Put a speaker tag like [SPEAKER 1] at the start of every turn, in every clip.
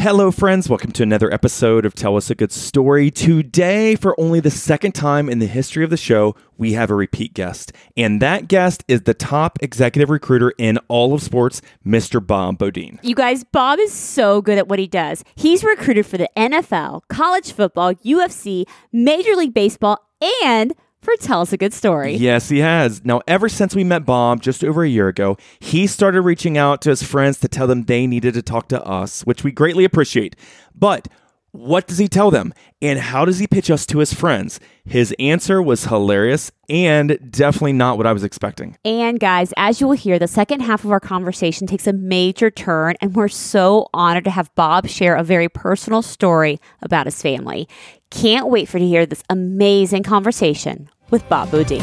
[SPEAKER 1] Hello, friends. Welcome to another episode of Tell Us a Good Story. Today, for only the second time in the history of the show, we have a repeat guest. And that guest is the top executive recruiter in all of sports, Mr. Bob Beaudine.
[SPEAKER 2] You guys, Bob is so good at what he does. He's recruited for the NFL, college football, UFC, Major League Baseball, and for Tell Us a Good Story.
[SPEAKER 1] Yes, he has. Now, ever since we met Bob just over a year ago, he started reaching out to his friends to tell them they needed to talk to us, which we greatly appreciate. But what does he tell them? And how does he pitch us to his friends? His answer was hilarious and definitely not what I was expecting.
[SPEAKER 2] And guys, as you will hear, the second half of our conversation takes a major turn, and we're so honored to have Bob share a very personal story about his family. Can't wait for you to hear this amazing conversation with Bob Beaudine.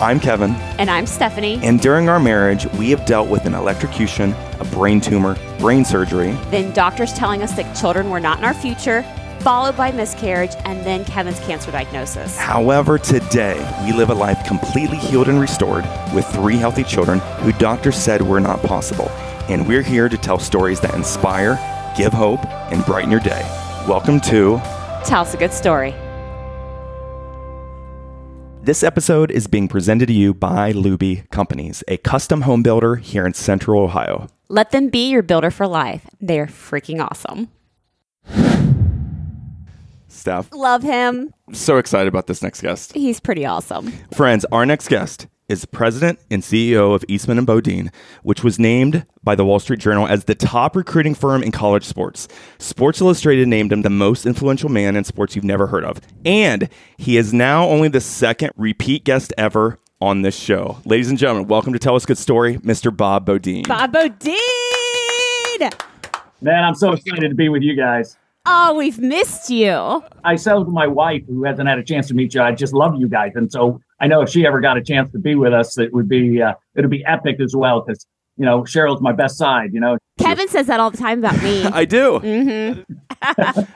[SPEAKER 1] I'm Kevin.
[SPEAKER 2] And I'm Stephanie.
[SPEAKER 1] And during our marriage, we have dealt with an electrocution, a brain tumor, brain surgery.
[SPEAKER 2] Then doctors telling us that children were not in our future, followed by miscarriage, and then Kevin's cancer diagnosis.
[SPEAKER 1] However, today we live a life completely healed and restored with three healthy children who doctors said were not possible. And we're here to tell stories that inspire, give hope, and brighten your day. Welcome to
[SPEAKER 2] Tell Us a Good Story.
[SPEAKER 1] This episode is being presented to you by Luebbe Companies, a custom home builder here in Central Ohio.
[SPEAKER 2] Let them be your builder for life. They're freaking awesome.
[SPEAKER 1] Steph,
[SPEAKER 2] Love him.
[SPEAKER 1] I'm so excited about this next guest.
[SPEAKER 2] He's pretty awesome.
[SPEAKER 1] Friends, our next guest is president and CEO of Eastman and Beaudine, which was named by the Wall Street Journal as the top recruiting firm in college sports. Sports Illustrated named him the most influential man in sports you've never heard of. And he is now only the second repeat guest ever on this show. Ladies and gentlemen, welcome to Tell Us Good Story, Mr. Bob Beaudine.
[SPEAKER 2] Bob Beaudine!
[SPEAKER 3] Man, I'm so excited to be with you guys.
[SPEAKER 2] Oh, we've missed you.
[SPEAKER 3] I said to my wife, who hasn't had a chance to meet you, I just love you guys, and so I know if she ever got a chance to be with us, it would be uh, it would be epic as well because you know Cheryl's my best side. You know,
[SPEAKER 2] Kevin says that all the time about me.
[SPEAKER 1] I do.
[SPEAKER 2] mm-hmm.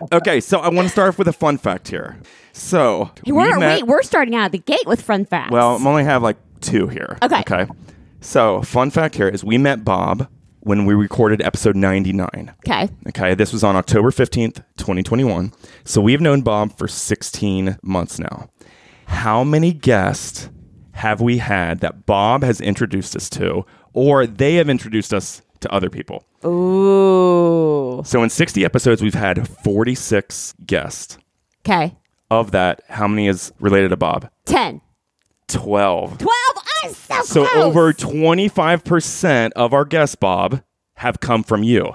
[SPEAKER 1] Okay, so I want to start off with a fun fact here. So, we
[SPEAKER 2] We're,
[SPEAKER 1] met-
[SPEAKER 2] wait, we're starting out of the gate with fun facts.
[SPEAKER 1] Well, I'm only have like two here.
[SPEAKER 2] Okay.
[SPEAKER 1] Okay. So, fun fact here is we met Bob when we recorded episode 99.
[SPEAKER 2] okay.
[SPEAKER 1] Okay. This was on October 15th, 2021. So, we've known Bob for 16 months now. How many guests have we had that Bob has introduced us to, or they have introduced us to other people?
[SPEAKER 2] Ooh.
[SPEAKER 1] So, in 60 episodes, we've had 46 guests.
[SPEAKER 2] Okay.
[SPEAKER 1] Of that, how many is related to Bob?
[SPEAKER 2] 10.
[SPEAKER 1] 12.
[SPEAKER 2] 12. I'm so
[SPEAKER 1] So
[SPEAKER 2] close.
[SPEAKER 1] over 25% of our guests, Bob, have come from you.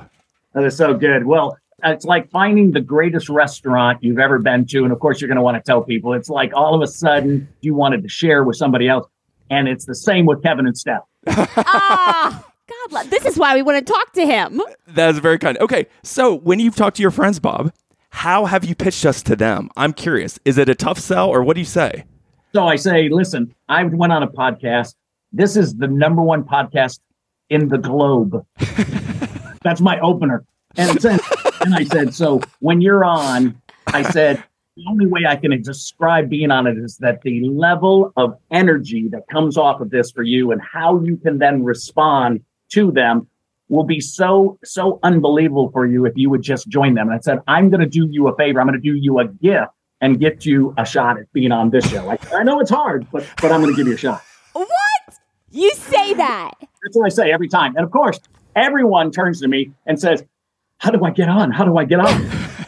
[SPEAKER 3] that is so good. Well, it's like finding the greatest restaurant you've ever been to, and of course you're going to want to tell people. It's like all of a sudden you wanted to share with somebody else, and it's the same with Kevin and Steph.
[SPEAKER 2] Ah, God, lo- this is why we want to talk to him.
[SPEAKER 1] That is very kind. Okay, so when you've talked to your friends, Bob, how have you pitched us to them? I'm curious. Is it a tough sell or what do you say?
[SPEAKER 3] So I say, listen, I went on a podcast. This is the number one podcast in the globe. That's my opener. And, and I said, so when you're on, I said, the only way I can describe being on it is that the level of energy that comes off of this for you and how you can then respond to them will be so, so unbelievable for you if you would just join them. And I said, I'm going to do you a favor. I'm going to do you a gift and get you a shot at being on this show. I, I know it's hard, but but I'm going to give you a shot.
[SPEAKER 2] What? You say that.
[SPEAKER 3] That's what I say every time. And of course, everyone turns to me and says, "How do I get on? How do I get on?"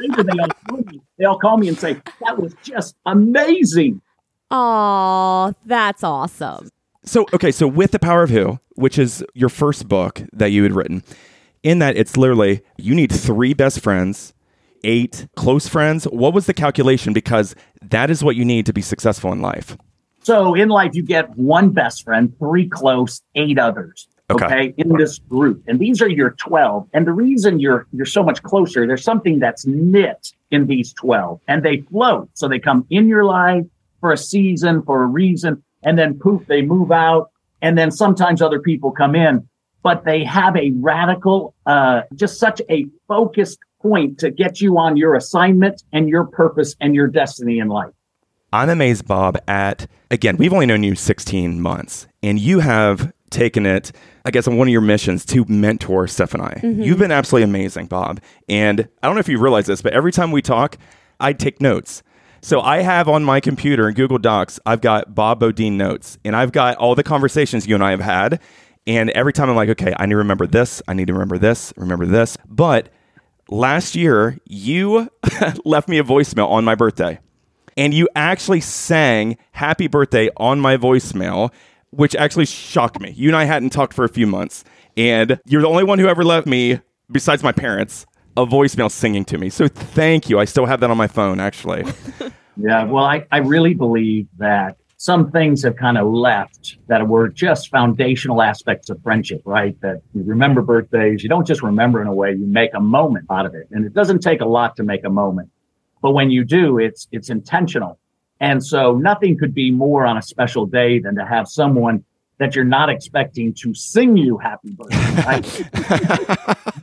[SPEAKER 3] they, all call me, they all call me and say, "That was just amazing."
[SPEAKER 2] Oh, that's awesome.
[SPEAKER 1] So, okay, so with The Power of Who, which is your first book that you had written, in that it's literally you need three best friends, eight close friends. What was the calculation? Because that is what you need to be successful in life.
[SPEAKER 3] So in life, you get one best friend, three close, eight others.
[SPEAKER 1] Okay.
[SPEAKER 3] Okay. In this group. And these are your 12. And the reason you're you're so much closer, there's something that's knit in these 12 and they float. So they come in your life for a season, for a reason, and then poof, they move out. And then sometimes other people come in, but they have a radical, uh, just such a focused point to get you on your assignment and your purpose and your destiny in life.
[SPEAKER 1] I'm amazed, Bob, at again, we've only known you 16 months, and you have taken it, I guess, on one of your missions to mentor Steph and I. Mm-hmm. You've been absolutely amazing, Bob. And I don't know if you realize this, but every time we talk, I take notes. So I have on my computer in Google Docs, I've got Bob Beaudine notes, and I've got all the conversations you and I have had. And every time I'm like, okay, I need to remember this, I need to remember this, remember this. But last year, you left me a voicemail on my birthday. And you actually sang happy birthday on my voicemail which actually shocked me. You and i hadn't talked for a few months. And you're the only one who ever left me besides my parents a voicemail singing to me. So thank you. I still have that on my phone actually.
[SPEAKER 3] Yeah, well, I, I really believe that some things have kind of left that were just foundational aspects of friendship, right? That you remember birthdays, you don't just remember in a way, you make a moment out of it. And it doesn't take a lot to make a moment. But when you do, it's it's intentional. And so nothing could be more on a special day than to have someone that you're not expecting to sing you happy birthday, right?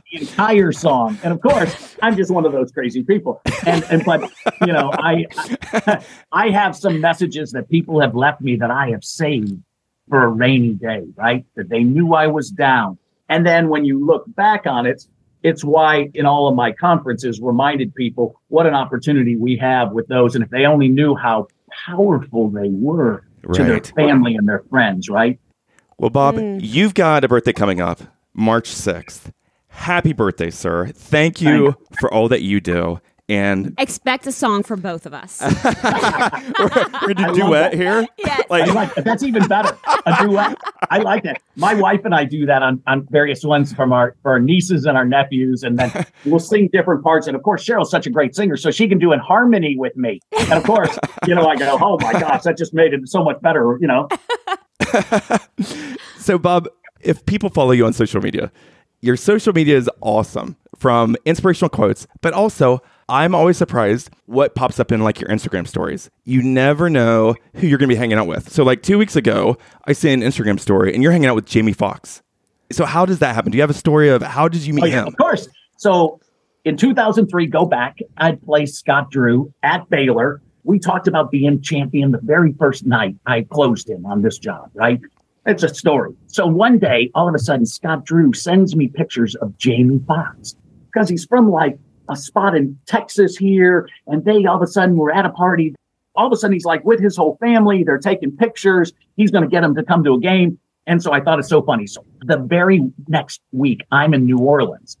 [SPEAKER 3] the entire song. And of course, I'm just one of those crazy people. And and but you know, I I, I have some messages that people have left me that I have saved for a rainy day, right? That they knew I was down. And then when you look back on it, it's why in all of my conferences reminded people what an opportunity we have with those. And if they only knew how powerful they were to their family and their friends, right?
[SPEAKER 1] Well bob mm. you've got a birthday coming up march 6th happy birthday sir thank you for all that you do and
[SPEAKER 2] Expect a song from both of us.
[SPEAKER 1] we're gonna do
[SPEAKER 3] love
[SPEAKER 1] duet
[SPEAKER 3] that.
[SPEAKER 1] here
[SPEAKER 2] Yes.
[SPEAKER 1] Like
[SPEAKER 3] like that. That's even better. A duet. I like that. My wife and I do that on, on various ones from our for our nieces and our nephews, and then we'll sing different parts. And of course, Cheryl's such a great singer, so she can do in harmony with me. And of course, you know, I go, oh my gosh, that just made it so much better. You know,
[SPEAKER 1] So, Bob, if people follow you on social media, your social media is awesome from inspirational quotes, but also I'm always surprised what pops up in like your Instagram stories. You never know who you're going to be hanging out with. So, like two weeks ago, I see an Instagram story and you're hanging out with Jamie Foxx. So, how does that happen? Do you have a story of how did you meet
[SPEAKER 3] Oh, yeah,
[SPEAKER 1] him?
[SPEAKER 3] of course. So in 2003, go back, I'd play Scott Drew at Baylor. We talked about being champion the very first night I closed him on this job, right? It's a story. So one day, all of a sudden, Scott Drew sends me pictures of Jamie Foxx because he's from like a spot in Texas here. And they all of a sudden were at a party. All of a sudden, he's like with his whole family. They're taking pictures. He's going to get them to come to a game. And so I thought it's so funny. So the very next week, I'm in New Orleans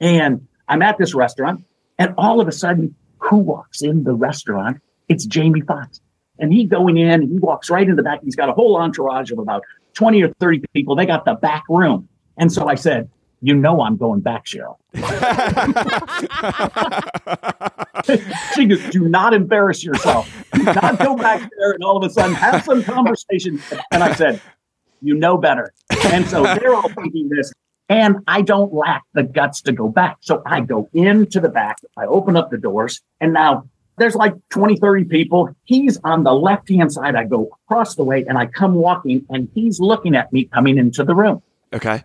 [SPEAKER 3] and I'm at this restaurant. And all of a sudden, who walks in the restaurant? It's Jamie Foxx. And he going in he walks right in the back. He's got a whole entourage of about 20 or 30 people. They got the back room. And so I said, You know, I'm going back, Cheryl. she goes, Do not embarrass yourself. Do not go back there and all of a sudden have some conversation. And I said, You know better. And so they're all thinking this. And I don't lack the guts to go back. So I go into the back, I open up the doors, and now there's like 20, 30 people. He's on the left hand side. I go across the way and I come walking, and he's looking at me coming into the room.
[SPEAKER 1] Okay.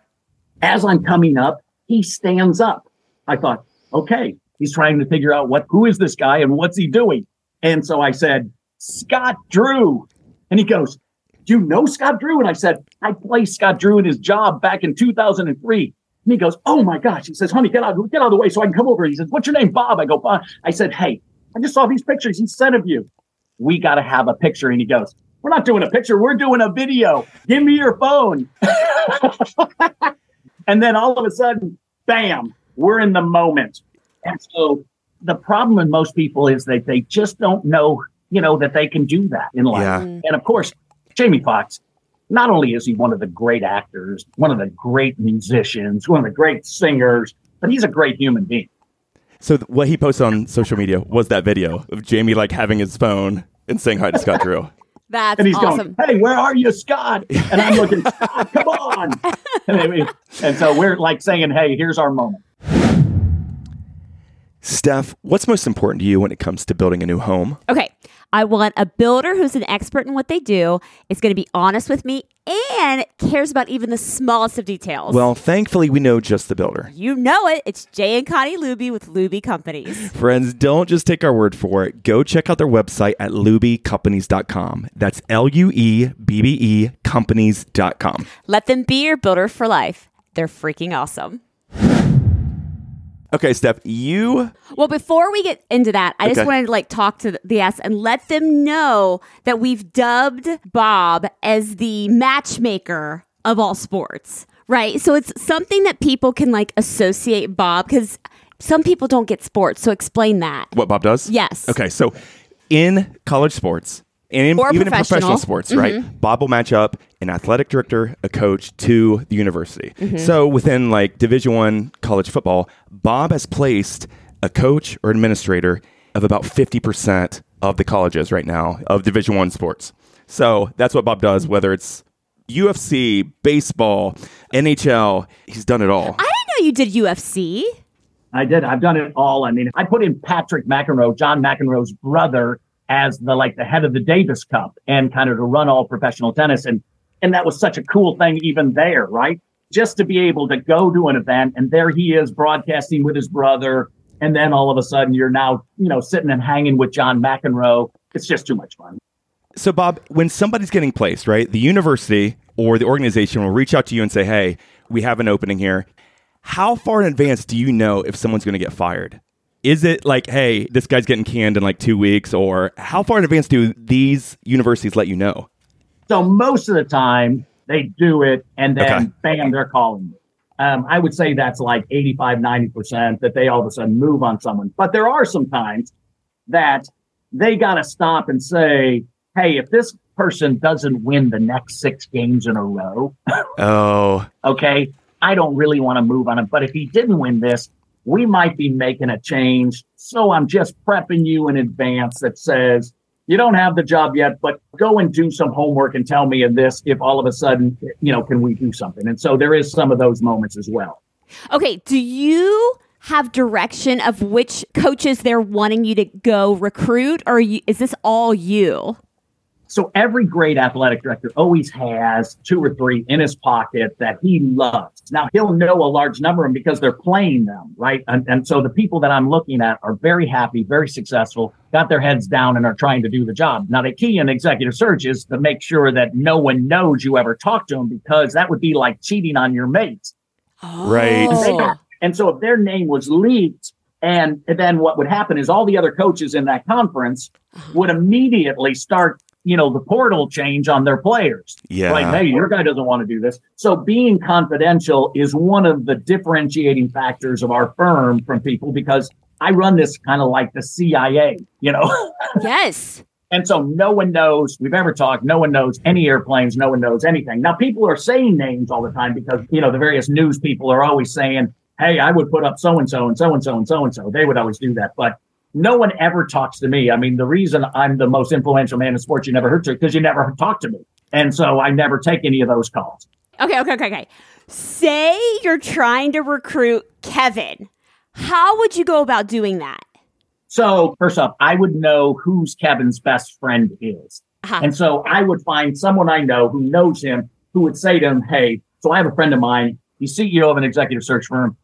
[SPEAKER 3] As I'm coming up, he stands up. I thought, okay, he's trying to figure out what who is this guy and what's he doing. And so I said, Scott Drew. And he goes, Do you know Scott Drew? And I said, I placed Scott Drew in his job back in 2003. And he goes, Oh my gosh. He says, honey, get out, get out of the way so I can come over. He says, What's your name? Bob. I go, Bob. I said, Hey, I just saw these pictures he sent of you. We got to have a picture. And he goes, We're not doing a picture. We're doing a video. Give me your phone. and then all of a sudden, bam, we're in the moment. And so the problem with most people is that they just don't know, you know, that they can do that in life.
[SPEAKER 1] Yeah.
[SPEAKER 3] And of course, Jamie Foxx, not only is he one of the great actors, one of the great musicians, one of the great singers, but he's a great human being.
[SPEAKER 1] So, th- what he posted on social media was that video of Jamie like having his phone and saying hi to Scott Drew.
[SPEAKER 2] That's
[SPEAKER 3] And he's
[SPEAKER 2] awesome.
[SPEAKER 3] going, Hey, where are you, Scott? And I'm looking, Scott, come on. And, I and so we're like saying, Hey, here's our moment.
[SPEAKER 1] Steph, what's most important to you when it comes to building a new home?
[SPEAKER 2] Okay. I want a builder who's an expert in what they do, is going to be honest with me, and cares about even the smallest of details.
[SPEAKER 1] Well, thankfully, we know just the builder.
[SPEAKER 2] you know it. It's Jay and Connie Luebbe with Luebbe Companies.
[SPEAKER 1] Friends, don't just take our word for it. Go check out their website at luebbecompanies.com. That's L U E B B E companies.com.
[SPEAKER 2] Let them be your builder for life. They're freaking awesome.
[SPEAKER 1] Okay, Steph, you
[SPEAKER 2] Well, before we get into that, I just wanted to like talk to the S and let them know that we've dubbed Bob as the matchmaker of all sports, right? So it's something that people can like associate Bob because some people don't get sports. So explain that.
[SPEAKER 1] what Bob does?
[SPEAKER 2] Yes.
[SPEAKER 1] Okay, so in college sports and in,
[SPEAKER 2] Or
[SPEAKER 1] even in
[SPEAKER 2] professional.
[SPEAKER 1] professional sports, right? Mm-hmm. Bob will match up an athletic director, a coach to the university. Mm-hmm. So within like Division One college football, Bob has placed a coach or administrator of about fifty percent of the colleges right now of Division One sports. So that's what Bob does, whether it's UFC, baseball, NHL, he's done it all.
[SPEAKER 2] I didn't know you did UFC.
[SPEAKER 3] I did. I've done it all. I mean, I put in Patrick McEnroe, John McEnroe's brother, as the like the head of the Davis Cup and kind of to run all professional tennis. And and that was such a cool thing even there, right? Just to be able to go to an event and there he is broadcasting with his brother. And then all of a sudden you're now, you know, sitting and hanging with John McEnroe. It's just too much fun.
[SPEAKER 1] So, Bob, when somebody's getting placed, right, the university or the organization will reach out to you and say, hey, we have an opening here. How far in advance do you know if someone's going to get fired? Is it like, hey, this guy's getting canned in like two weeks? Or how far in advance do these universities let you know?
[SPEAKER 3] So most of the time they do it and then
[SPEAKER 1] Okay.
[SPEAKER 3] bam, they're calling you. Um, I would say that's like 85, 90% that they all of a sudden move on someone. But there are some times that they got to stop and say, hey, if this person doesn't win the next six games in a row,
[SPEAKER 1] Oh,
[SPEAKER 3] okay, I don't really want to move on him. But if he didn't win this, we might be making a change. So I'm just prepping you in advance that says, you don't have the job yet, but go and do some homework and tell me of this if all of a sudden, you know, can we do something? And so there is some of those moments as well.
[SPEAKER 2] Okay, do you have direction of which coaches they're wanting you to go recruit, or you, is this all you?
[SPEAKER 3] So every great athletic director always has two or three in his pocket that he loves. Now he'll know a large number of them because they're playing them, right? And, and so the people that I'm looking at are very happy, very successful, got their heads down and are trying to do the job. Now the key in executive search is to make sure that no one knows you ever talked to them because that would be like cheating on your mates.
[SPEAKER 1] Right.
[SPEAKER 2] Oh.
[SPEAKER 3] And so if their name was leaked, and then what would happen is all the other coaches in that conference uh-huh. would immediately start, you know, the portal change on their players.
[SPEAKER 1] Yeah.
[SPEAKER 3] Like, hey, your guy doesn't want to do this. So being confidential is one of the differentiating factors of our firm from people because I run this kind of like the CIA, you know?
[SPEAKER 2] Yes.
[SPEAKER 3] And so no one knows we've ever talked. No one knows any airplanes. No one knows anything. Now people are saying names all the time because, you know, the various news people are always saying, Hey, I would put up so and so and so and so and so and so. They would always do that. But no one ever talks to me. I mean, the reason I'm the most influential man in sports you never heard to because you never talk to me. And so I never take any of those calls.
[SPEAKER 2] Okay, okay, okay, okay. Say you're trying to recruit Kevin. How would you go about doing that?
[SPEAKER 3] So first off, I would know who's Kevin's best friend is.
[SPEAKER 2] Uh-huh.
[SPEAKER 3] And so I would find someone I know who knows him who would say to him, Hey, so I have a friend of mine. He's CEO of an executive search firm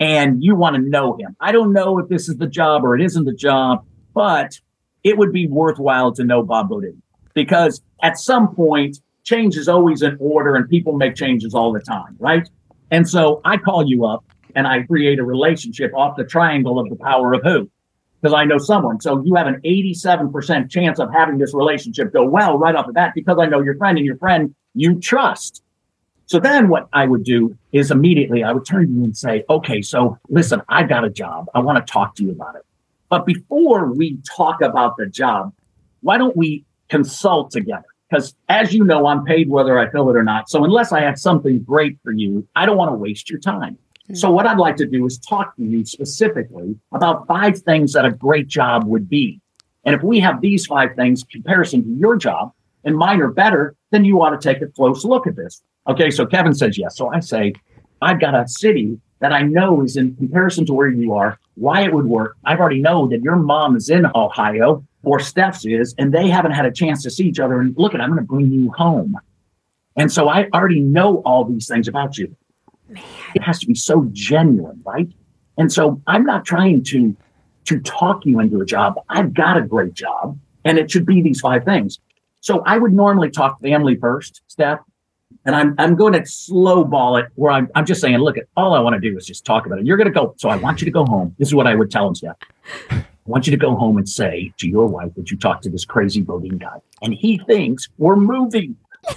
[SPEAKER 3] and you want to know him. I don't know if this is the job or it isn't the job, but it would be worthwhile to know Bob Beaudine because at some point change is always in order and people make changes all the time. Right. And so I call you up and I create a relationship off the triangle of the power of who? because I know someone. So you have an 87% chance of having this relationship go well right off the bat because I know your friend and your friend you trust. So then what I would do is immediately I would turn to you and say, okay, so listen, I've got a job. I want to talk to you about it. But before we talk about the job, why don't we consult together? Because as you know, I'm paid whether I fill it or not. So unless I have something great for you, I don't want to waste your time. Hmm. So what I'd like to do is talk to you specifically about five things that a great job would be. And if we have these five things comparison to your job and mine are better, then you ought to take a close look at this. Okay. So Kevin says yes. So I say, I've got a city that I know is in comparison to where you are, why it would work. I've already know that your mom is in Ohio or Steph's is, and they haven't had a chance to see each other. And look at, I'm going to bring you home. And so I already know all these things about you. Man. It has to be so genuine, right? And so I'm not trying to to talk you into a job. I've got a great job, and it should be these five things. So I would normally talk family first, Steph, and I'm I'm going to slow ball it where I'm I'm just saying, look, at all I want to do is just talk about it. You're going to go. So I want you to go home. This is what I would tell him, Steph. I want you to go home and say to your wife that you talked to this crazy Beaudine guy, and he thinks we're moving.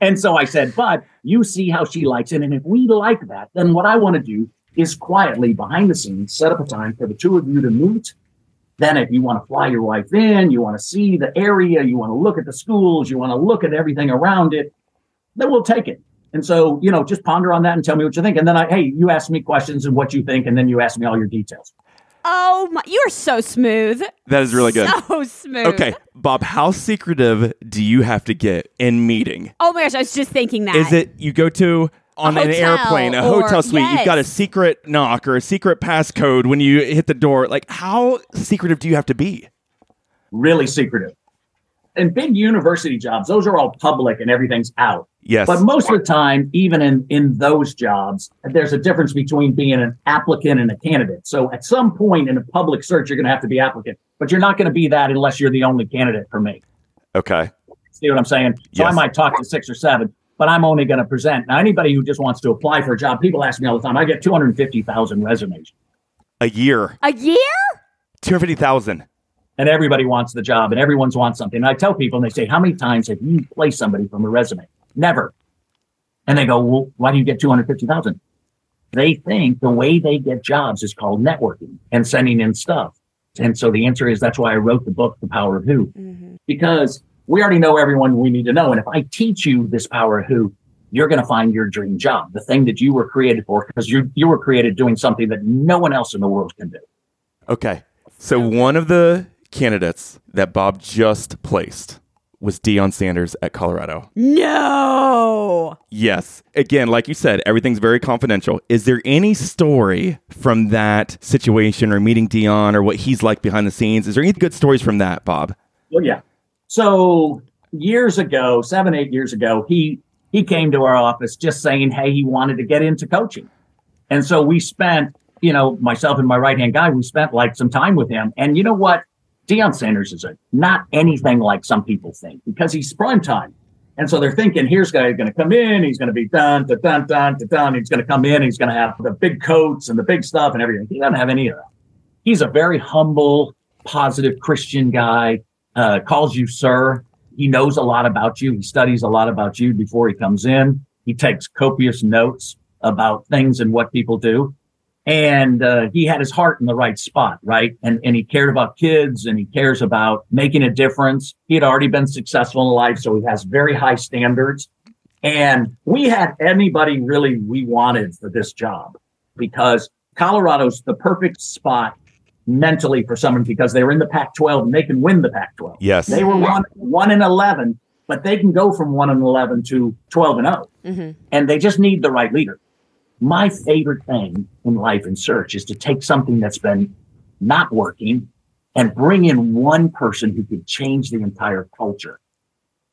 [SPEAKER 3] and so I said, but you see how she likes it, and if we like that, then what I want to do is quietly behind the scenes set up a time for the two of you to meet then, if you want to fly your wife in, you want to see the area, you want to look at the schools, you want to look at everything around it, then we'll take it. And so, you know, just ponder on that and tell me what you think. And then I, hey, you ask me questions and what you think, and then you ask me all your details.
[SPEAKER 2] Oh my, you are so smooth.
[SPEAKER 1] That is really good.
[SPEAKER 2] So smooth.
[SPEAKER 1] Okay, Bob, how secretive do you have to get in meeting?
[SPEAKER 2] Oh my gosh, I was just thinking that.
[SPEAKER 1] Is it you go to on an airplane, a
[SPEAKER 2] or,
[SPEAKER 1] hotel suite,
[SPEAKER 2] yes.
[SPEAKER 1] you've got a secret knock or a secret passcode when you hit the door. Like, how secretive do you have to be?
[SPEAKER 3] Really secretive. And big university jobs, those are all public and everything's out.
[SPEAKER 1] Yes.
[SPEAKER 3] But most of the time, even in, in those jobs, there's a difference between being an applicant and a candidate. So at some point in a public search, you're going to have to be applicant, but you're not going to be that unless you're the only candidate for me.
[SPEAKER 1] Okay.
[SPEAKER 3] See what I'm saying? So
[SPEAKER 1] Yes.
[SPEAKER 3] I might talk to six or seven, but I'm only going to present. Now, anybody who just wants to apply for a job, people ask me all the time, I get 250,000 resumes
[SPEAKER 1] A year,
[SPEAKER 2] a year?
[SPEAKER 1] two hundred fifty thousand.
[SPEAKER 3] and everybody wants the job and everyone's wants something. And I tell people and they say, how many times have you placed somebody from a resume? Never. And they go, well, why do you get 250,000? They think the way they get jobs is called networking and sending in stuff. And so the answer is that's why I wrote the book, The Power of Who,
[SPEAKER 2] Mm-hmm.
[SPEAKER 3] because we already know everyone we need to know. And if I teach you this power of who, you're going to find your dream job, the thing that you were created for, because you, you were created doing something that no one else in the world can do.
[SPEAKER 1] Okay. So one of the candidates that Bob just placed was Deion Sanders at Colorado.
[SPEAKER 2] No.
[SPEAKER 1] Yes. Again, like you said, everything's very confidential. Is there any story from that situation or meeting Deion or what he's like behind the scenes? Is there any good stories from that, Bob?
[SPEAKER 3] Well, yeah. So years ago, seven, eight years ago, he he came to our office just saying, hey, he wanted to get into coaching. And so we spent, you know, myself and my right hand guy, we spent like some time with him. And you know what? Deion Sanders is a, not anything like some people think because he's prime time. And so they're thinking, here's guy going to come in, he's going to be done, dun, dun, dun. He's going to come in, he's going to have the big coats and the big stuff and everything. He doesn't have any of that. He's a very humble, positive Christian guy, uh, calls you sir. He knows a lot about you. He studies a lot about you before he comes in. He takes copious notes about things and what people do. And uh, he had his heart in the right spot, right? And and he cared about kids and he cares about making a difference. He had already been successful in life, so he has very high standards. And we had anybody really we wanted for this job because Colorado's the perfect spot mentally for someone because they were in the Pac-12 and they can win the Pac-12.
[SPEAKER 1] Yes.
[SPEAKER 3] They were one one and eleven, but they can go from one and eleven to twelve and 0
[SPEAKER 2] Mm-hmm.
[SPEAKER 3] and they just need the right leader. My favorite thing in life and search is to take something that's been not working and bring in one person who could change the entire culture.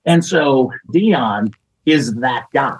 [SPEAKER 3] And so Deion is that guy.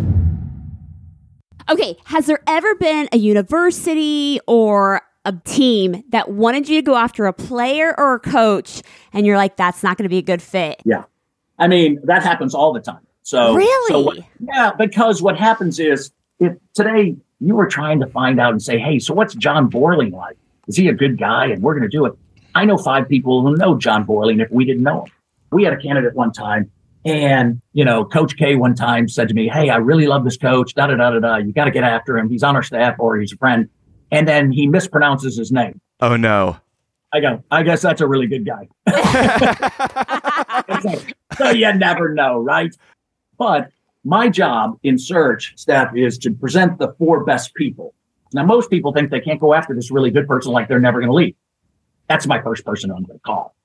[SPEAKER 2] Okay, has there ever been a university or a team that wanted you to go after a player or a coach and you're like, that's not going to be a good fit?
[SPEAKER 3] Yeah. I mean, that happens all the time. So,
[SPEAKER 2] Really?
[SPEAKER 3] so what- yeah, because what happens is if today you were trying to find out and say, hey, so what's John Borling like? Is he a good guy? And we're going to do it. I know five people who know John Borling if we didn't know him. We had a candidate one time And, you know, Coach K one time said to me, Hey, I really love this coach. Da da da da da. You got to get after him. He's on our staff or he's a friend. And then he mispronounces his name.
[SPEAKER 1] Oh no.
[SPEAKER 3] I go, I guess that's a really good guy. like, so you never know, right? But my job in search staff is to present the four best people. Now, most people think they can't go after this really good person like they're never going to leave. That's my first person I'm going to call.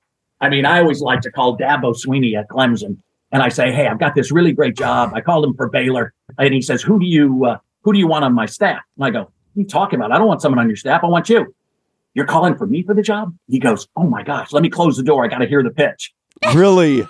[SPEAKER 3] I mean, I always like to call Dabo Swinney at Clemson, and I say, "Hey, I've got this really great job." I called him for Baylor, and he says, "Who do you uh, who do you want on my staff?" And I go, "What are you talking about? I don't want someone on your staff. I want you." You're calling for me for the job? He goes, Oh my gosh, let me close the door. I got to hear the pitch.
[SPEAKER 1] Really?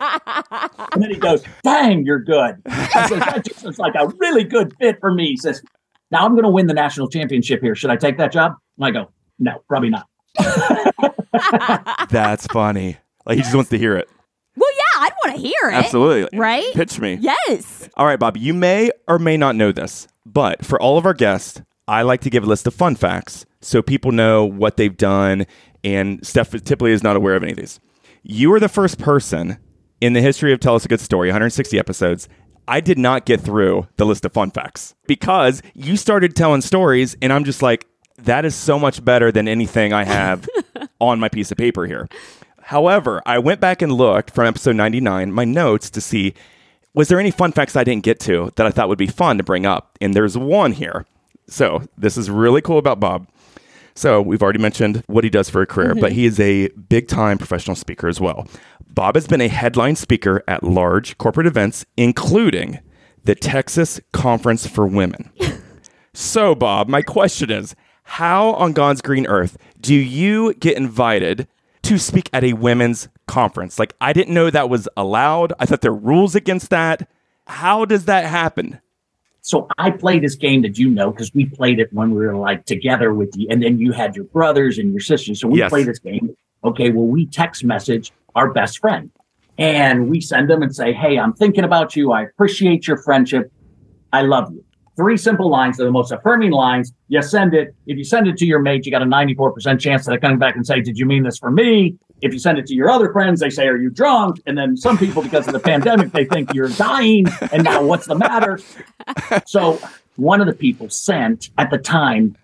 [SPEAKER 3] and then he goes, Dang, you're good. I says, That just looks like a really good fit for me. He says, Now I'm going to win the national championship here. Should I take that job? And I go, No, probably not.
[SPEAKER 1] That's funny. Like he just wants to hear it.
[SPEAKER 2] Well, yeah, I'd want to hear it.
[SPEAKER 1] Absolutely.
[SPEAKER 2] Right?
[SPEAKER 1] Pitch me.
[SPEAKER 2] Yes.
[SPEAKER 1] All right, Bob, you may or may not know this, but for all of our guests, I like to give a list of fun facts so people know what they've done. And Steph typically is not aware of any of these. You are the first person in the history of Tell Us a Good Story, 160 episodes. I did not get through the list of fun facts because you started telling stories, and I'm just like, that is so much better than anything I have on my piece of paper here. However, I went back and looked from episode 99, my notes to see was there any fun facts I didn't get to that I thought would be fun to bring up? And there's one here. So, this is really cool about Bob. So, we've already mentioned what he does for a career, mm-hmm. but he is a big time professional speaker as well. Bob has been a headline speaker at large corporate events, including the Texas Conference for Women. so, Bob, my question is how on God's green earth do you get invited to speak at a women's conference? Like, I didn't know that was allowed. I thought there were rules against that. How does that happen?
[SPEAKER 3] So I play this game that you know because we played it when we were like together with you, and then you had your brothers and your sisters. So we yes. play this game. Okay, well, we text message our best friend and we send them and say, Hey, I'm thinking about you. I appreciate your friendship. I love you. Three simple lines. They're the most affirming lines. You send it. If you send it to your mate, you got a 94% chance that they come back and say, Did you mean this for me? If you send it to your other friends, they say, Are you drunk? And then some people, because of the pandemic, they think you're dying. And now what's the matter? So one of the people sent at the time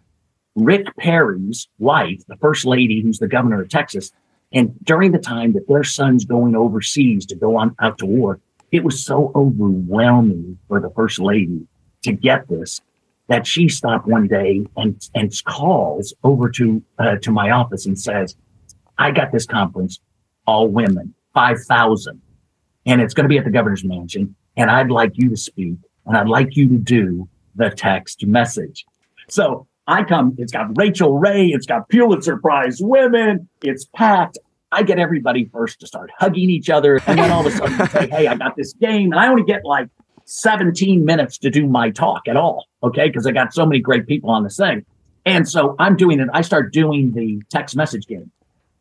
[SPEAKER 3] Rick Perry's wife, the first lady who's the governor of Texas. And during the time that their son's going overseas to go on out to war, it was so overwhelming for the first lady to get this that she stopped one day and and calls over to uh, to my office and says, "I got this conference, all women, five thousand, and it's going to be at the governor's mansion, and I'd like you to speak, and I'd like you to do the text message." So I come. It's got Rachael Ray. It's got Pulitzer Prize women. It's packed. I get everybody first to start hugging each other, and then all of a sudden say, "Hey, I got this game," and I only get like 17 minutes to do my talk at all. Okay. Cause I got so many great people on this thing. And so I'm doing it. I start doing the text message game.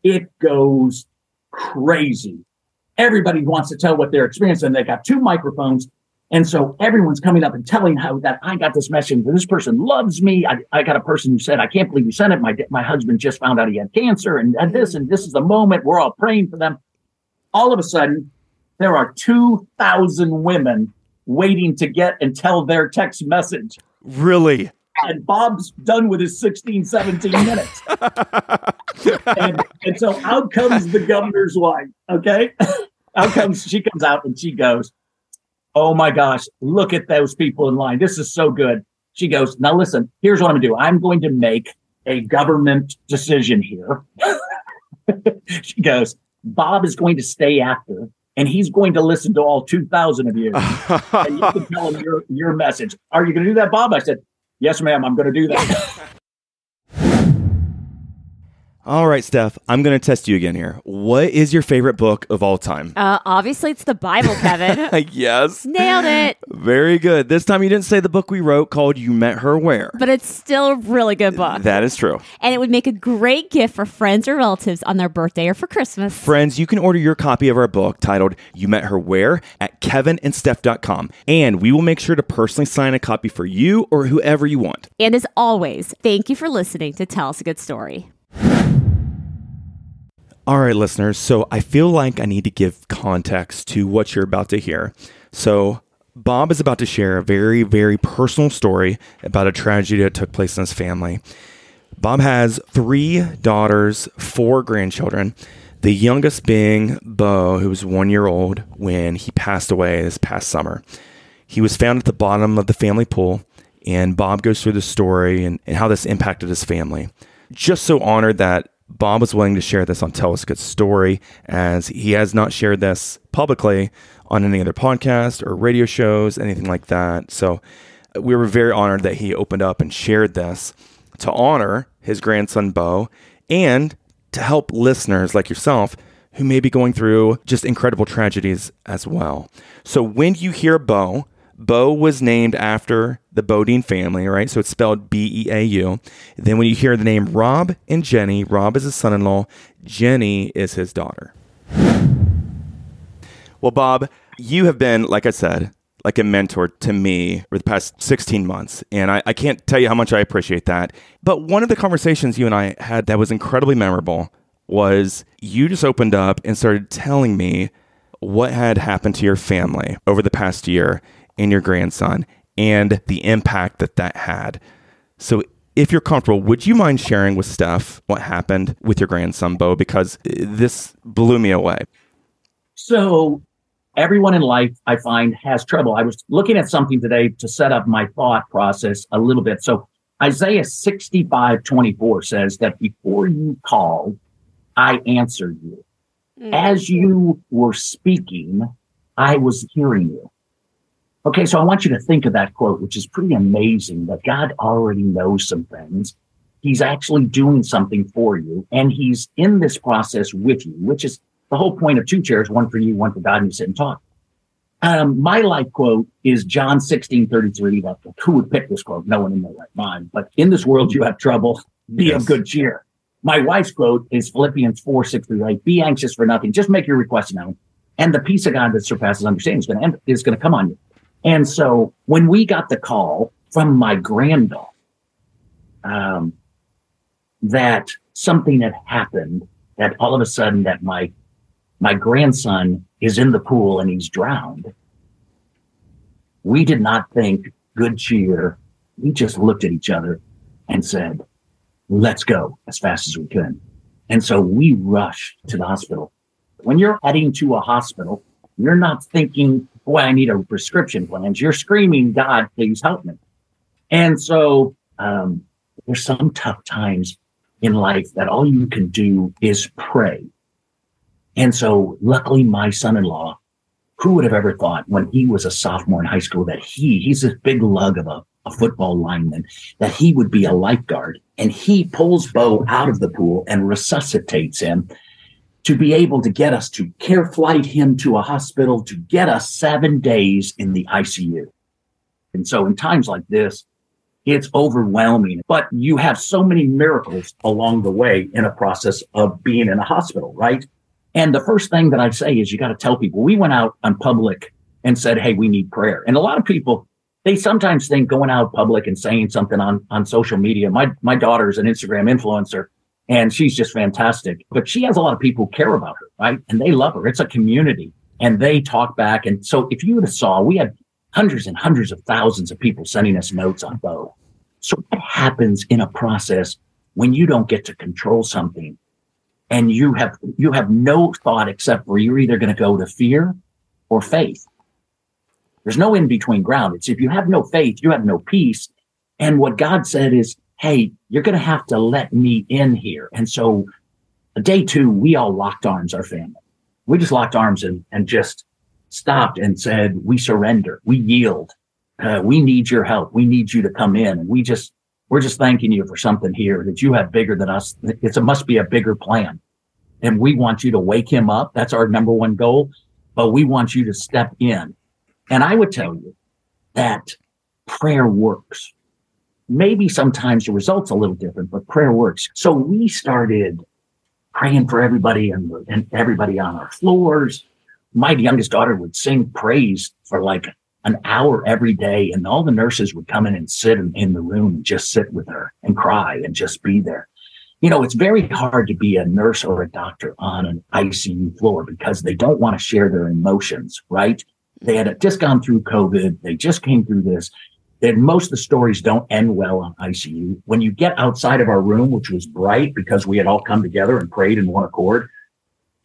[SPEAKER 3] It goes crazy. Everybody wants to tell what they're experiencing. They got two microphones. And so everyone's coming up and telling how that I got this message. This person loves me. I, I got a person who said, I can't believe you sent it. My, my husband just found out he had cancer and, and this, and this is the moment. We're all praying for them. All of a sudden, there are 2,000 women waiting to get and tell their text message.
[SPEAKER 1] Really?
[SPEAKER 3] And Bob's done with his 16, 17 minutes. and, and so out comes the governor's wife. Okay. out comes, she comes out and she goes, Oh my gosh, look at those people in line. This is so good. She goes, Now listen, here's what I'm going to do. I'm going to make a government decision here. she goes, Bob is going to stay after and he's going to listen to all 2,000 of you. and you can tell him your, your message. Are you going to do that, Bob? I said, Yes, ma'am, I'm going to do that.
[SPEAKER 1] All right, Steph, I'm going to test you again here. What is your favorite book of all time?
[SPEAKER 2] Uh, obviously, it's the Bible, Kevin.
[SPEAKER 1] yes.
[SPEAKER 2] Nailed it.
[SPEAKER 1] Very good. This time you didn't say the book we wrote called You Met Her Where.
[SPEAKER 2] But it's still a really good book.
[SPEAKER 1] That is true.
[SPEAKER 2] And it would make a great gift for friends or relatives on their birthday or for Christmas.
[SPEAKER 1] Friends, you can order your copy of our book titled You Met Her Where at kevinandsteph.com. And we will make sure to personally sign a copy for you or whoever you want.
[SPEAKER 2] And as always, thank you for listening to Tell Us a Good Story.
[SPEAKER 1] All right, listeners. So I feel like I need to give context to what you're about to hear. So Bob is about to share a very, very personal story about a tragedy that took place in his family. Bob has three daughters, four grandchildren, the youngest being Bo, who was one year old when he passed away this past summer. He was found at the bottom of the family pool, and Bob goes through the story and, and how this impacted his family. Just so honored that Bob was willing to share this on Tell Us Good Story, as he has not shared this publicly on any other podcast or radio shows, anything like that. So uh, we were very honored that he opened up and shared this to honor his grandson, Bo, and to help listeners like yourself who may be going through just incredible tragedies as well. So when you hear Bo, Bo was named after the Beaudine family, right? So it's spelled B E A U. Then when you hear the name Rob and Jenny, Rob is his son in law, Jenny is his daughter. Well, Bob, you have been, like I said, like a mentor to me for the past 16 months. And I, I can't tell you how much I appreciate that. But one of the conversations you and I had that was incredibly memorable was you just opened up and started telling me what had happened to your family over the past year and your grandson and the impact that that had. So, if you're comfortable, would you mind sharing with Steph what happened with your grandson, Bo? Because this blew me away.
[SPEAKER 3] So, everyone in life, I find, has trouble. I was looking at something today to set up my thought process a little bit. So, Isaiah 65 24 says that before you called, I answered you. Mm-hmm. As you were speaking, I was hearing you. Okay, so I want you to think of that quote, which is pretty amazing that God already knows some things. He's actually doing something for you, and He's in this process with you, which is the whole point of two chairs, one for you, one for God, and you sit and talk. Um, my life quote is John 16, 33. That, who would pick this quote? No one in their right mind. But in this world, you have trouble. Be yes. of good cheer. My wife's quote is Philippians 4, 6 through 8. Be anxious for nothing. Just make your request known. And the peace of God that surpasses understanding is going to, is going to come on you. And so when we got the call from my granddaughter, um, that something had happened, that all of a sudden that my my grandson is in the pool and he's drowned. We did not think good cheer. We just looked at each other and said, let's go as fast as we can. And so we rushed to the hospital. When you're heading to a hospital, you're not thinking boy, I need a prescription plans. You're screaming, God, please help me. And so um, there's some tough times in life that all you can do is pray. And so luckily my son-in-law, who would have ever thought when he was a sophomore in high school that he, he's this big lug of a, a football lineman, that he would be a lifeguard and he pulls Bo out of the pool and resuscitates him to be able to get us to care flight him to a hospital to get us seven days in the ICU. And so in times like this, it's overwhelming, but you have so many miracles along the way in a process of being in a hospital, right? And the first thing that I'd say is you got to tell people we went out on public and said, Hey, we need prayer. And a lot of people, they sometimes think going out public and saying something on, on social media. My, my daughter is an Instagram influencer and she's just fantastic. But she has a lot of people who care about her, right? And they love her. It's a community and they talk back. And so if you would have saw, we had hundreds and hundreds of thousands of people sending us notes on Bo. So what happens in a process when you don't get to control something and you have you have no thought except for you're either going to go to fear or faith. There's no in between ground. It's if you have no faith, you have no peace. And what God said is hey, you're going to have to let me in here. And so day two, we all locked arms, our family. We just locked arms and, and just stopped and said, we surrender, we yield. Uh, we need your help. We need you to come in. And we just, we're just thanking you for something here that you have bigger than us. It's a must be a bigger plan. And we want you to wake him up. That's our number one goal. But we want you to step in. And I would tell you that prayer works maybe sometimes the results a little different, but prayer works. So we started praying for everybody and, and everybody on our floors. My youngest daughter would sing praise for like an hour every day, and all the nurses would come in and sit in, in the room and just sit with her and cry and just be there. you know, it's very hard to be a nurse or a doctor on an ICU floor because they don't want to share their emotions, right? They had just gone through COVID. They just came through this. And most of the stories don't end well on ICU. When you get outside of our room, which was bright because we had all come together and prayed in one accord,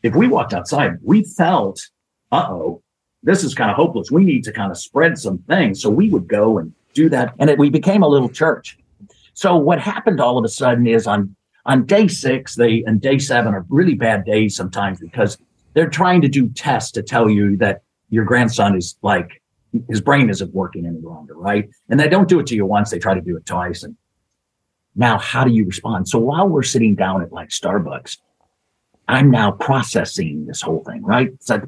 [SPEAKER 3] if we walked outside, we felt, uh oh, this is kind of hopeless. We need to kind of spread some things. So we would go and do that. And it, we became a little church. So what happened all of a sudden is on on day six, they and day seven are really bad days sometimes because they're trying to do tests to tell you that your grandson is like his brain isn't working any longer, right? And they don't do it to you once; they try to do it twice. And now, how do you respond? So while we're sitting down at like Starbucks, I'm now processing this whole thing, right? So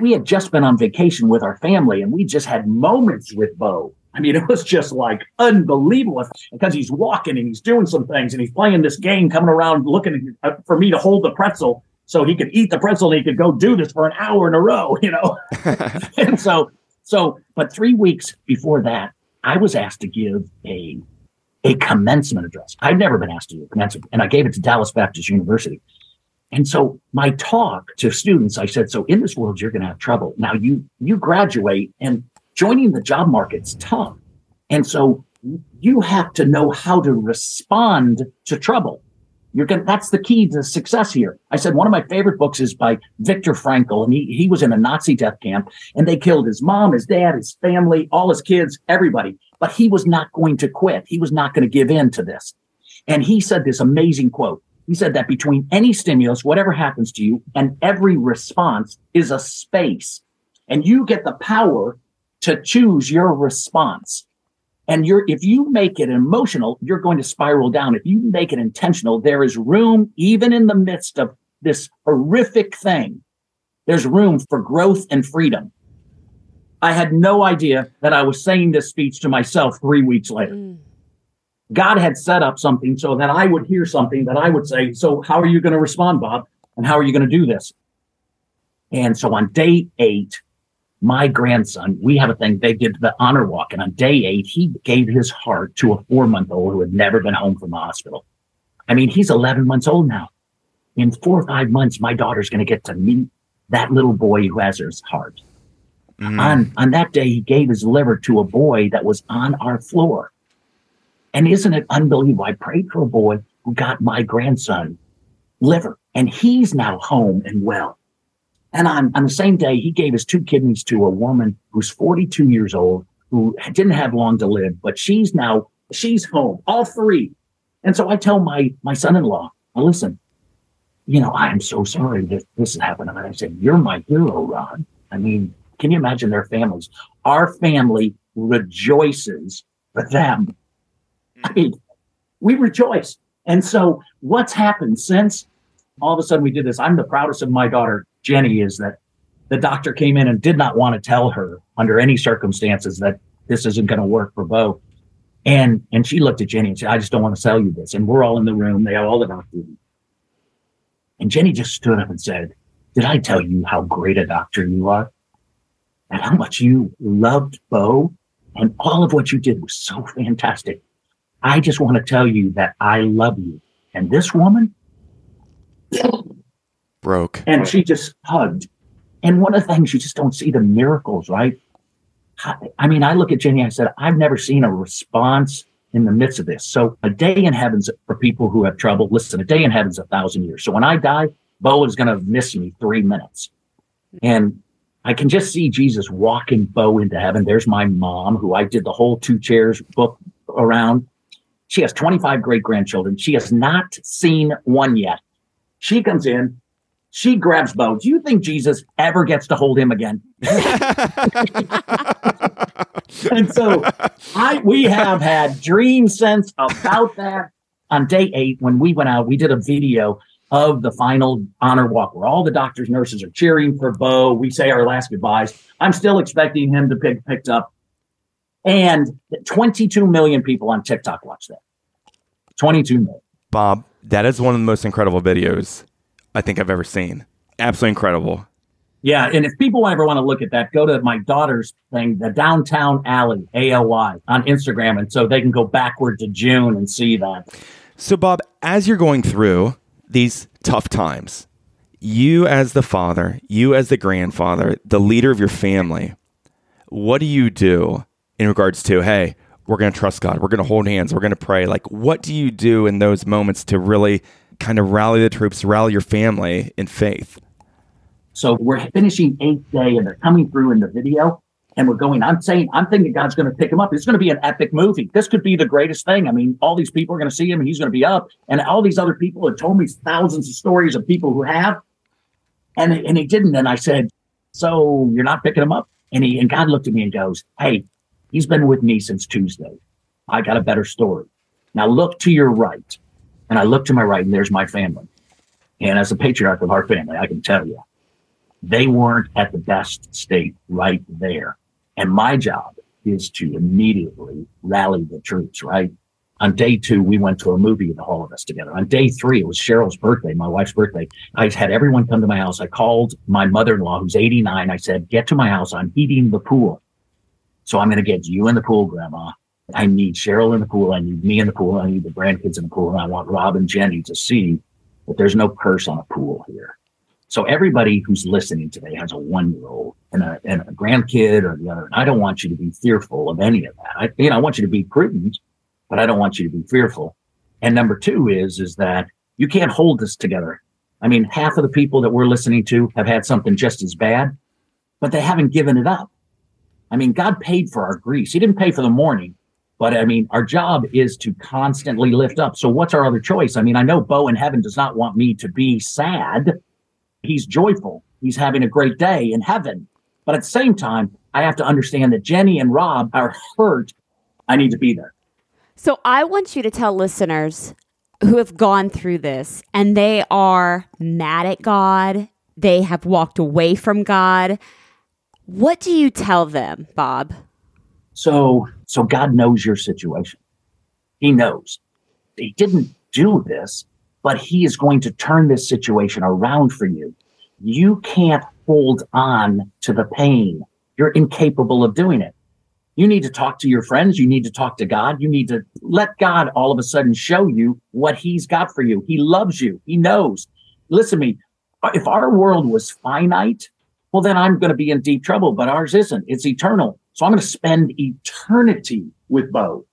[SPEAKER 3] we had just been on vacation with our family, and we just had moments with Bo I mean, it was just like unbelievable because he's walking and he's doing some things and he's playing this game, coming around looking uh, for me to hold the pretzel so he could eat the pretzel and he could go do this for an hour in a row, you know? and so, so, but three weeks before that, I was asked to give a, a commencement address. I'd never been asked to do a commencement and I gave it to Dallas Baptist University. And so my talk to students, I said, so in this world, you're going to have trouble. Now you, you graduate and joining the job market's tough. And so you have to know how to respond to trouble. You're going that's the key to success here. I said one of my favorite books is by Viktor Frankl, and he, he was in a Nazi death camp and they killed his mom, his dad, his family, all his kids, everybody. But he was not going to quit. He was not going to give in to this. And he said this amazing quote. He said that between any stimulus, whatever happens to you, and every response is a space. And you get the power to choose your response. And you're, if you make it emotional, you're going to spiral down. If you make it intentional, there is room, even in the midst of this horrific thing, there's room for growth and freedom. I had no idea that I was saying this speech to myself three weeks later. Mm. God had set up something so that I would hear something that I would say, So, how are you going to respond, Bob? And how are you going to do this? And so on day eight, my grandson, we have a thing, they did the honor walk. And on day eight, he gave his heart to a four month old who had never been home from the hospital. I mean, he's 11 months old now. In four or five months, my daughter's going to get to meet that little boy who has his heart. Mm. On, on that day, he gave his liver to a boy that was on our floor. And isn't it unbelievable? I prayed for a boy who got my grandson liver, and he's now home and well. And on, on the same day, he gave his two kidneys to a woman who's 42 years old, who didn't have long to live, but she's now, she's home, all three. And so I tell my, my son-in-law, listen, you know, I am so sorry that this has happened. And I said, you're my hero, Ron. I mean, can you imagine their families? Our family rejoices for them. Hmm. I mean, we rejoice. And so what's happened since all of a sudden we did this? I'm the proudest of my daughter Jenny is that the doctor came in and did not want to tell her under any circumstances that this isn't going to work for Bo. And and she looked at Jenny and said, I just don't want to sell you this. And we're all in the room. They have all the doctors. And Jenny just stood up and said, Did I tell you how great a doctor you are? And how much you loved Bo? And all of what you did was so fantastic. I just want to tell you that I love you. And this woman,
[SPEAKER 1] broke.
[SPEAKER 3] And she just hugged. And one of the things you just don't see the miracles, right? I mean, I look at Jenny, I said, I've never seen a response in the midst of this. So a day in heaven's for people who have trouble. Listen, a day in heaven's a thousand years. So when I die, Bo is going to miss me three minutes. And I can just see Jesus walking Bo into heaven. There's my mom, who I did the whole two chairs book around. She has 25 great grandchildren. She has not seen one yet. She comes in, she grabs Bo. Do you think Jesus ever gets to hold him again? and so I we have had dream sense about that. On day eight, when we went out, we did a video of the final honor walk where all the doctors, nurses are cheering for Bo. We say our last goodbyes. I'm still expecting him to pick picked up. And 22 million people on TikTok watch that. 22 million.
[SPEAKER 1] Bob, that is one of the most incredible videos I think I've ever seen. Absolutely incredible.
[SPEAKER 3] Yeah, and if people ever want to look at that, go to my daughter's thing, the Downtown Alley A L Y on Instagram, and so they can go backward to June and see that.
[SPEAKER 1] So, Bob, as you're going through these tough times, you as the father, you as the grandfather, the leader of your family, what do you do in regards to, hey, we're going to trust God, we're going to hold hands, we're going to pray? Like, what do you do in those moments to really kind of rally the troops, rally your family in faith?
[SPEAKER 3] So we're finishing eighth day and they're coming through in the video and we're going, I'm saying, I'm thinking God's going to pick him up. It's going to be an epic movie. This could be the greatest thing. I mean, all these people are going to see him and he's going to be up. And all these other people have told me thousands of stories of people who have. And, and he didn't. And I said, So you're not picking him up? And he and God looked at me and goes, Hey, he's been with me since Tuesday. I got a better story. Now look to your right. And I look to my right, and there's my family. And as a patriarch of our family, I can tell you, they weren't at the best state right there. And my job is to immediately rally the troops, right? On day two, we went to a movie, the whole of us together. On day three, it was Cheryl's birthday, my wife's birthday. I had everyone come to my house. I called my mother-in-law, who's 89. I said, get to my house. I'm heating the pool. So I'm going to get you in the pool, grandma. I need Cheryl in the pool. I need me in the pool. I need the grandkids in the pool. And I want Rob and Jenny to see that there's no curse on a pool here. So everybody who's listening today has a one year old and a, and a grandkid or the other. And I don't want you to be fearful of any of that. I, you know, I want you to be prudent, but I don't want you to be fearful. And number two is, is that you can't hold this together. I mean, half of the people that we're listening to have had something just as bad, but they haven't given it up. I mean, God paid for our grease. He didn't pay for the mourning, but I mean, our job is to constantly lift up. So what's our other choice? I mean, I know Bo in heaven does not want me to be sad. He's joyful. He's having a great day in heaven. But at the same time, I have to understand that Jenny and Rob are hurt. I need to be there.
[SPEAKER 2] So I want you to tell listeners who have gone through this and they are mad at God, they have walked away from God. What do you tell them, Bob?
[SPEAKER 3] So, so God knows your situation. He knows. He didn't do this, but he is going to turn this situation around for you. You can't hold on to the pain. You're incapable of doing it. You need to talk to your friends. You need to talk to God. You need to let God all of a sudden show you what he's got for you. He loves you. He knows. Listen to me. If our world was finite, well, then I'm going to be in deep trouble, but ours isn't. It's eternal. So I'm going to spend eternity with Bo.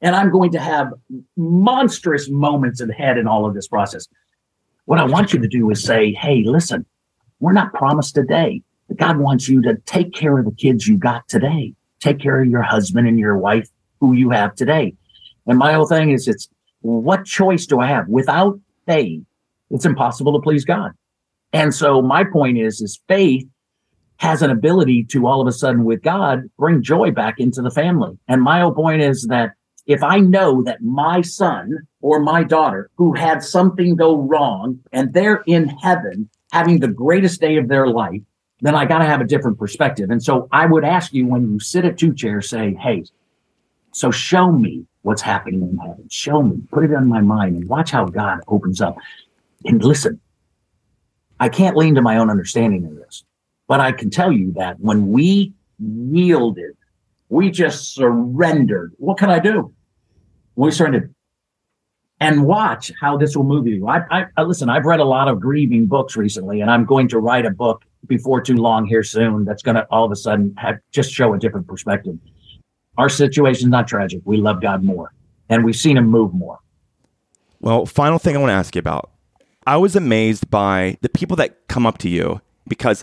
[SPEAKER 3] And I'm going to have monstrous moments ahead in all of this process. What I want you to do is say, hey, listen, we're not promised a day. God wants you to take care of the kids you got today. Take care of your husband and your wife who you have today. And my whole thing is it's what choice do I have? Without faith, it's impossible to please God. And so my point is, is faith has an ability to all of a sudden with God bring joy back into the family. And my whole point is that if I know that my son or my daughter who had something go wrong and they're in heaven having the greatest day of their life, then I got to have a different perspective. And so I would ask you when you sit at two chairs, say, Hey, so show me what's happening in heaven. Show me, put it on my mind and watch how God opens up. And listen, I can't lean to my own understanding of this. But I can tell you that when we yielded, we just surrendered. What can I do? We surrendered. And watch how this will move you. I, I, listen. I've read a lot of grieving books recently, and I'm going to write a book before too long here soon. That's going to all of a sudden have, just show a different perspective. Our situation is not tragic. We love God more, and we've seen Him move more.
[SPEAKER 1] Well, final thing I want to ask you about. I was amazed by the people that come up to you because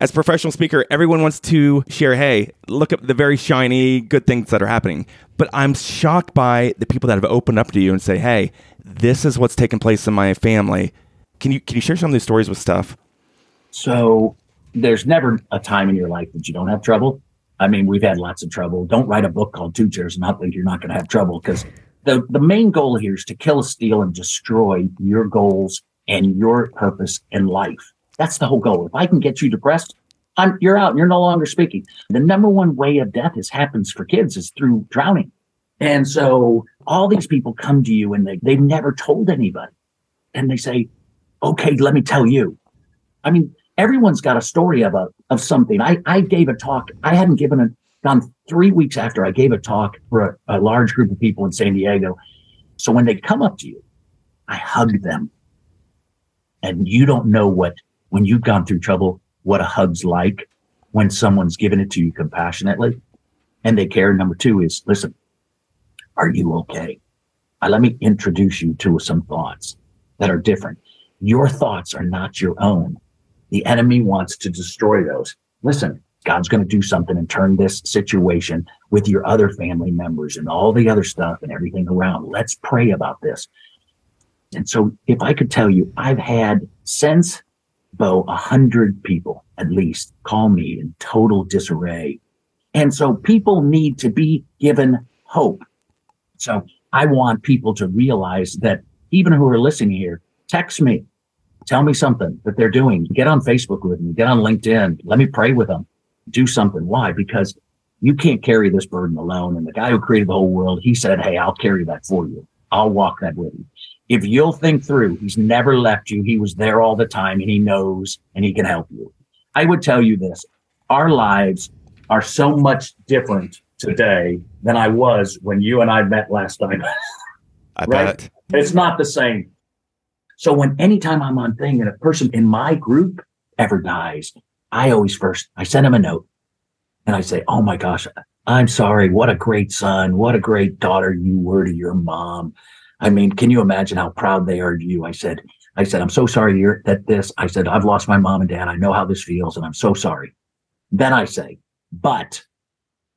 [SPEAKER 1] as a professional speaker, everyone wants to share, hey, look at the very shiny good things that are happening. But I'm shocked by the people that have opened up to you and say, hey, this is what's taking place in my family. Can you can you share some of these stories with stuff?
[SPEAKER 3] So there's never a time in your life that you don't have trouble. I mean, we've had lots of trouble. Don't write a book called Two Chairs and not think you're not going to have trouble because the, the main goal here is to kill, steal, and destroy your goals and your purpose in life. That's the whole goal. If I can get you depressed, I'm, you're out and you're no longer speaking. The number one way of death is happens for kids is through drowning. And so all these people come to you and they, they've never told anybody. And they say, okay, let me tell you. I mean, everyone's got a story of a, of something. I, I gave a talk. I hadn't given a, gone three weeks after I gave a talk for a, a large group of people in San Diego. So when they come up to you, I hug them. And you don't know what, when you've gone through trouble, what a hug's like when someone's given it to you compassionately and they care. Number two is listen, are you okay? Uh, let me introduce you to some thoughts that are different. Your thoughts are not your own. The enemy wants to destroy those. Listen, God's going to do something and turn this situation with your other family members and all the other stuff and everything around. Let's pray about this. And so if I could tell you, I've had since Bo, a hundred people at least call me in total disarray. And so people need to be given hope. So I want people to realize that even who are listening here, text me, tell me something that they're doing. Get on Facebook with me, get on LinkedIn. Let me pray with them. Do something. Why? Because you can't carry this burden alone. And the guy who created the whole world, he said, Hey, I'll carry that for you. I'll walk that with you. If you'll think through, he's never left you. He was there all the time and he knows and he can help you. I would tell you this. Our lives are so much different today than I was when you and I met last time.
[SPEAKER 1] I right? bet.
[SPEAKER 3] It's not the same. So when anytime I'm on thing and a person in my group ever dies, I always first I send him a note and I say, Oh my gosh, I'm sorry. What a great son. What a great daughter you were to your mom. I mean, can you imagine how proud they are of you? I said, I said, I'm so sorry you're that this. I said, I've lost my mom and dad. I know how this feels and I'm so sorry. Then I say, but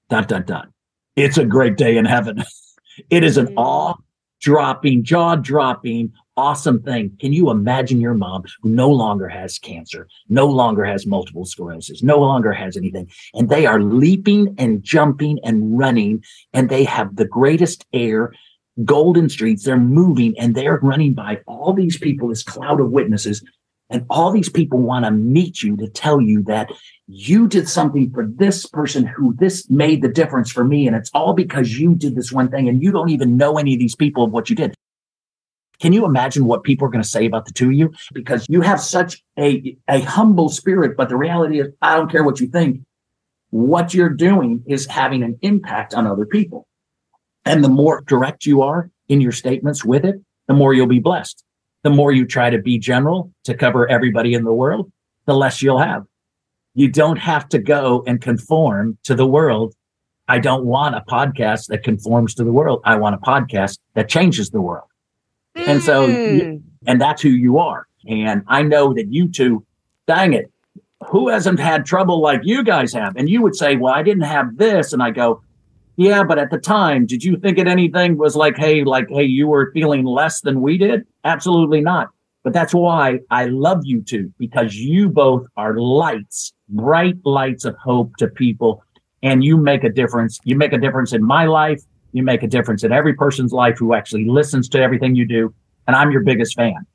[SPEAKER 3] dun dun dun. It's a great day in heaven. it is an mm. awe dropping, jaw dropping, awesome thing. Can you imagine your mom who no longer has cancer, no longer has multiple sclerosis, no longer has anything, and they are leaping and jumping and running, and they have the greatest air, golden streets. They're moving and they're running by all these people, this cloud of witnesses. And all these people want to meet you to tell you that you did something for this person who this made the difference for me. And it's all because you did this one thing and you don't even know any of these people of what you did. Can you imagine what people are going to say about the two of you? Because you have such a, a humble spirit, but the reality is, I don't care what you think. What you're doing is having an impact on other people. And the more direct you are in your statements with it, the more you'll be blessed. The more you try to be general to cover everybody in the world, the less you'll have. You don't have to go and conform to the world. I don't want a podcast that conforms to the world. I want a podcast that changes the world. Mm. And so, hmm. and that's who you are. And I know that you two, dang it, who hasn't had trouble like you guys have? And you would say, well, I didn't have this. And I go, yeah, but at the time, did you think it anything was like, hey, like, hey, you were feeling less than we did? Absolutely not. But that's why I love you two, because you both are lights, bright lights of hope to people. And you make a difference. You make a difference in my life. You make a difference in every person's life who actually listens to everything you do. And I'm your biggest fan.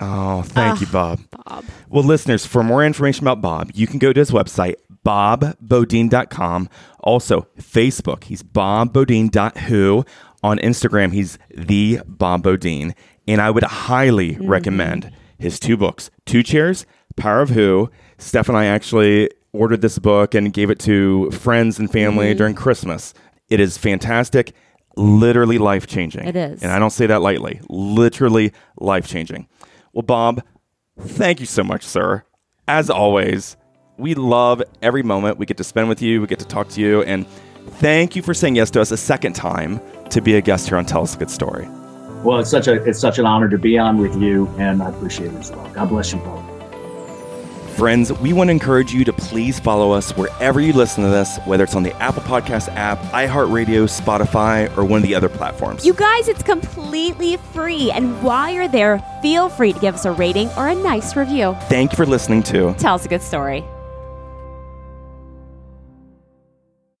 [SPEAKER 1] Oh, thank you, ah, Bob. Bob. Well, listeners, for more information about Bob, you can go to his website, bobbeaudine.com. Also, Facebook, he's bobbeaudine.who. On Instagram, he's the Bob Beaudine. And I would highly mm-hmm. recommend his two books, Two Chairs, Power of Who. Steph and I actually ordered this book and gave it to friends and family mm-hmm. during Christmas. It is fantastic, literally life changing.
[SPEAKER 2] It is.
[SPEAKER 1] And I don't say that lightly, literally life changing. Well, Bob, thank you so much, sir. As always, we love every moment we get to spend with you, we get to talk to you, and thank you for saying yes to us a second time to be a guest here on Tell Us a Good Story.
[SPEAKER 3] Well, it's such a it's such an honor to be on with you, and I appreciate it as well. God bless you both.
[SPEAKER 1] Friends, we want to encourage you to please follow us wherever you listen to this, whether it's on the Apple Podcast app, iHeartRadio, Spotify, or one of the other platforms.
[SPEAKER 2] You guys, it's completely free. And while you're there, feel free to give us a rating or a nice review.
[SPEAKER 1] Thank you for listening to
[SPEAKER 2] Tell Us a Good Story.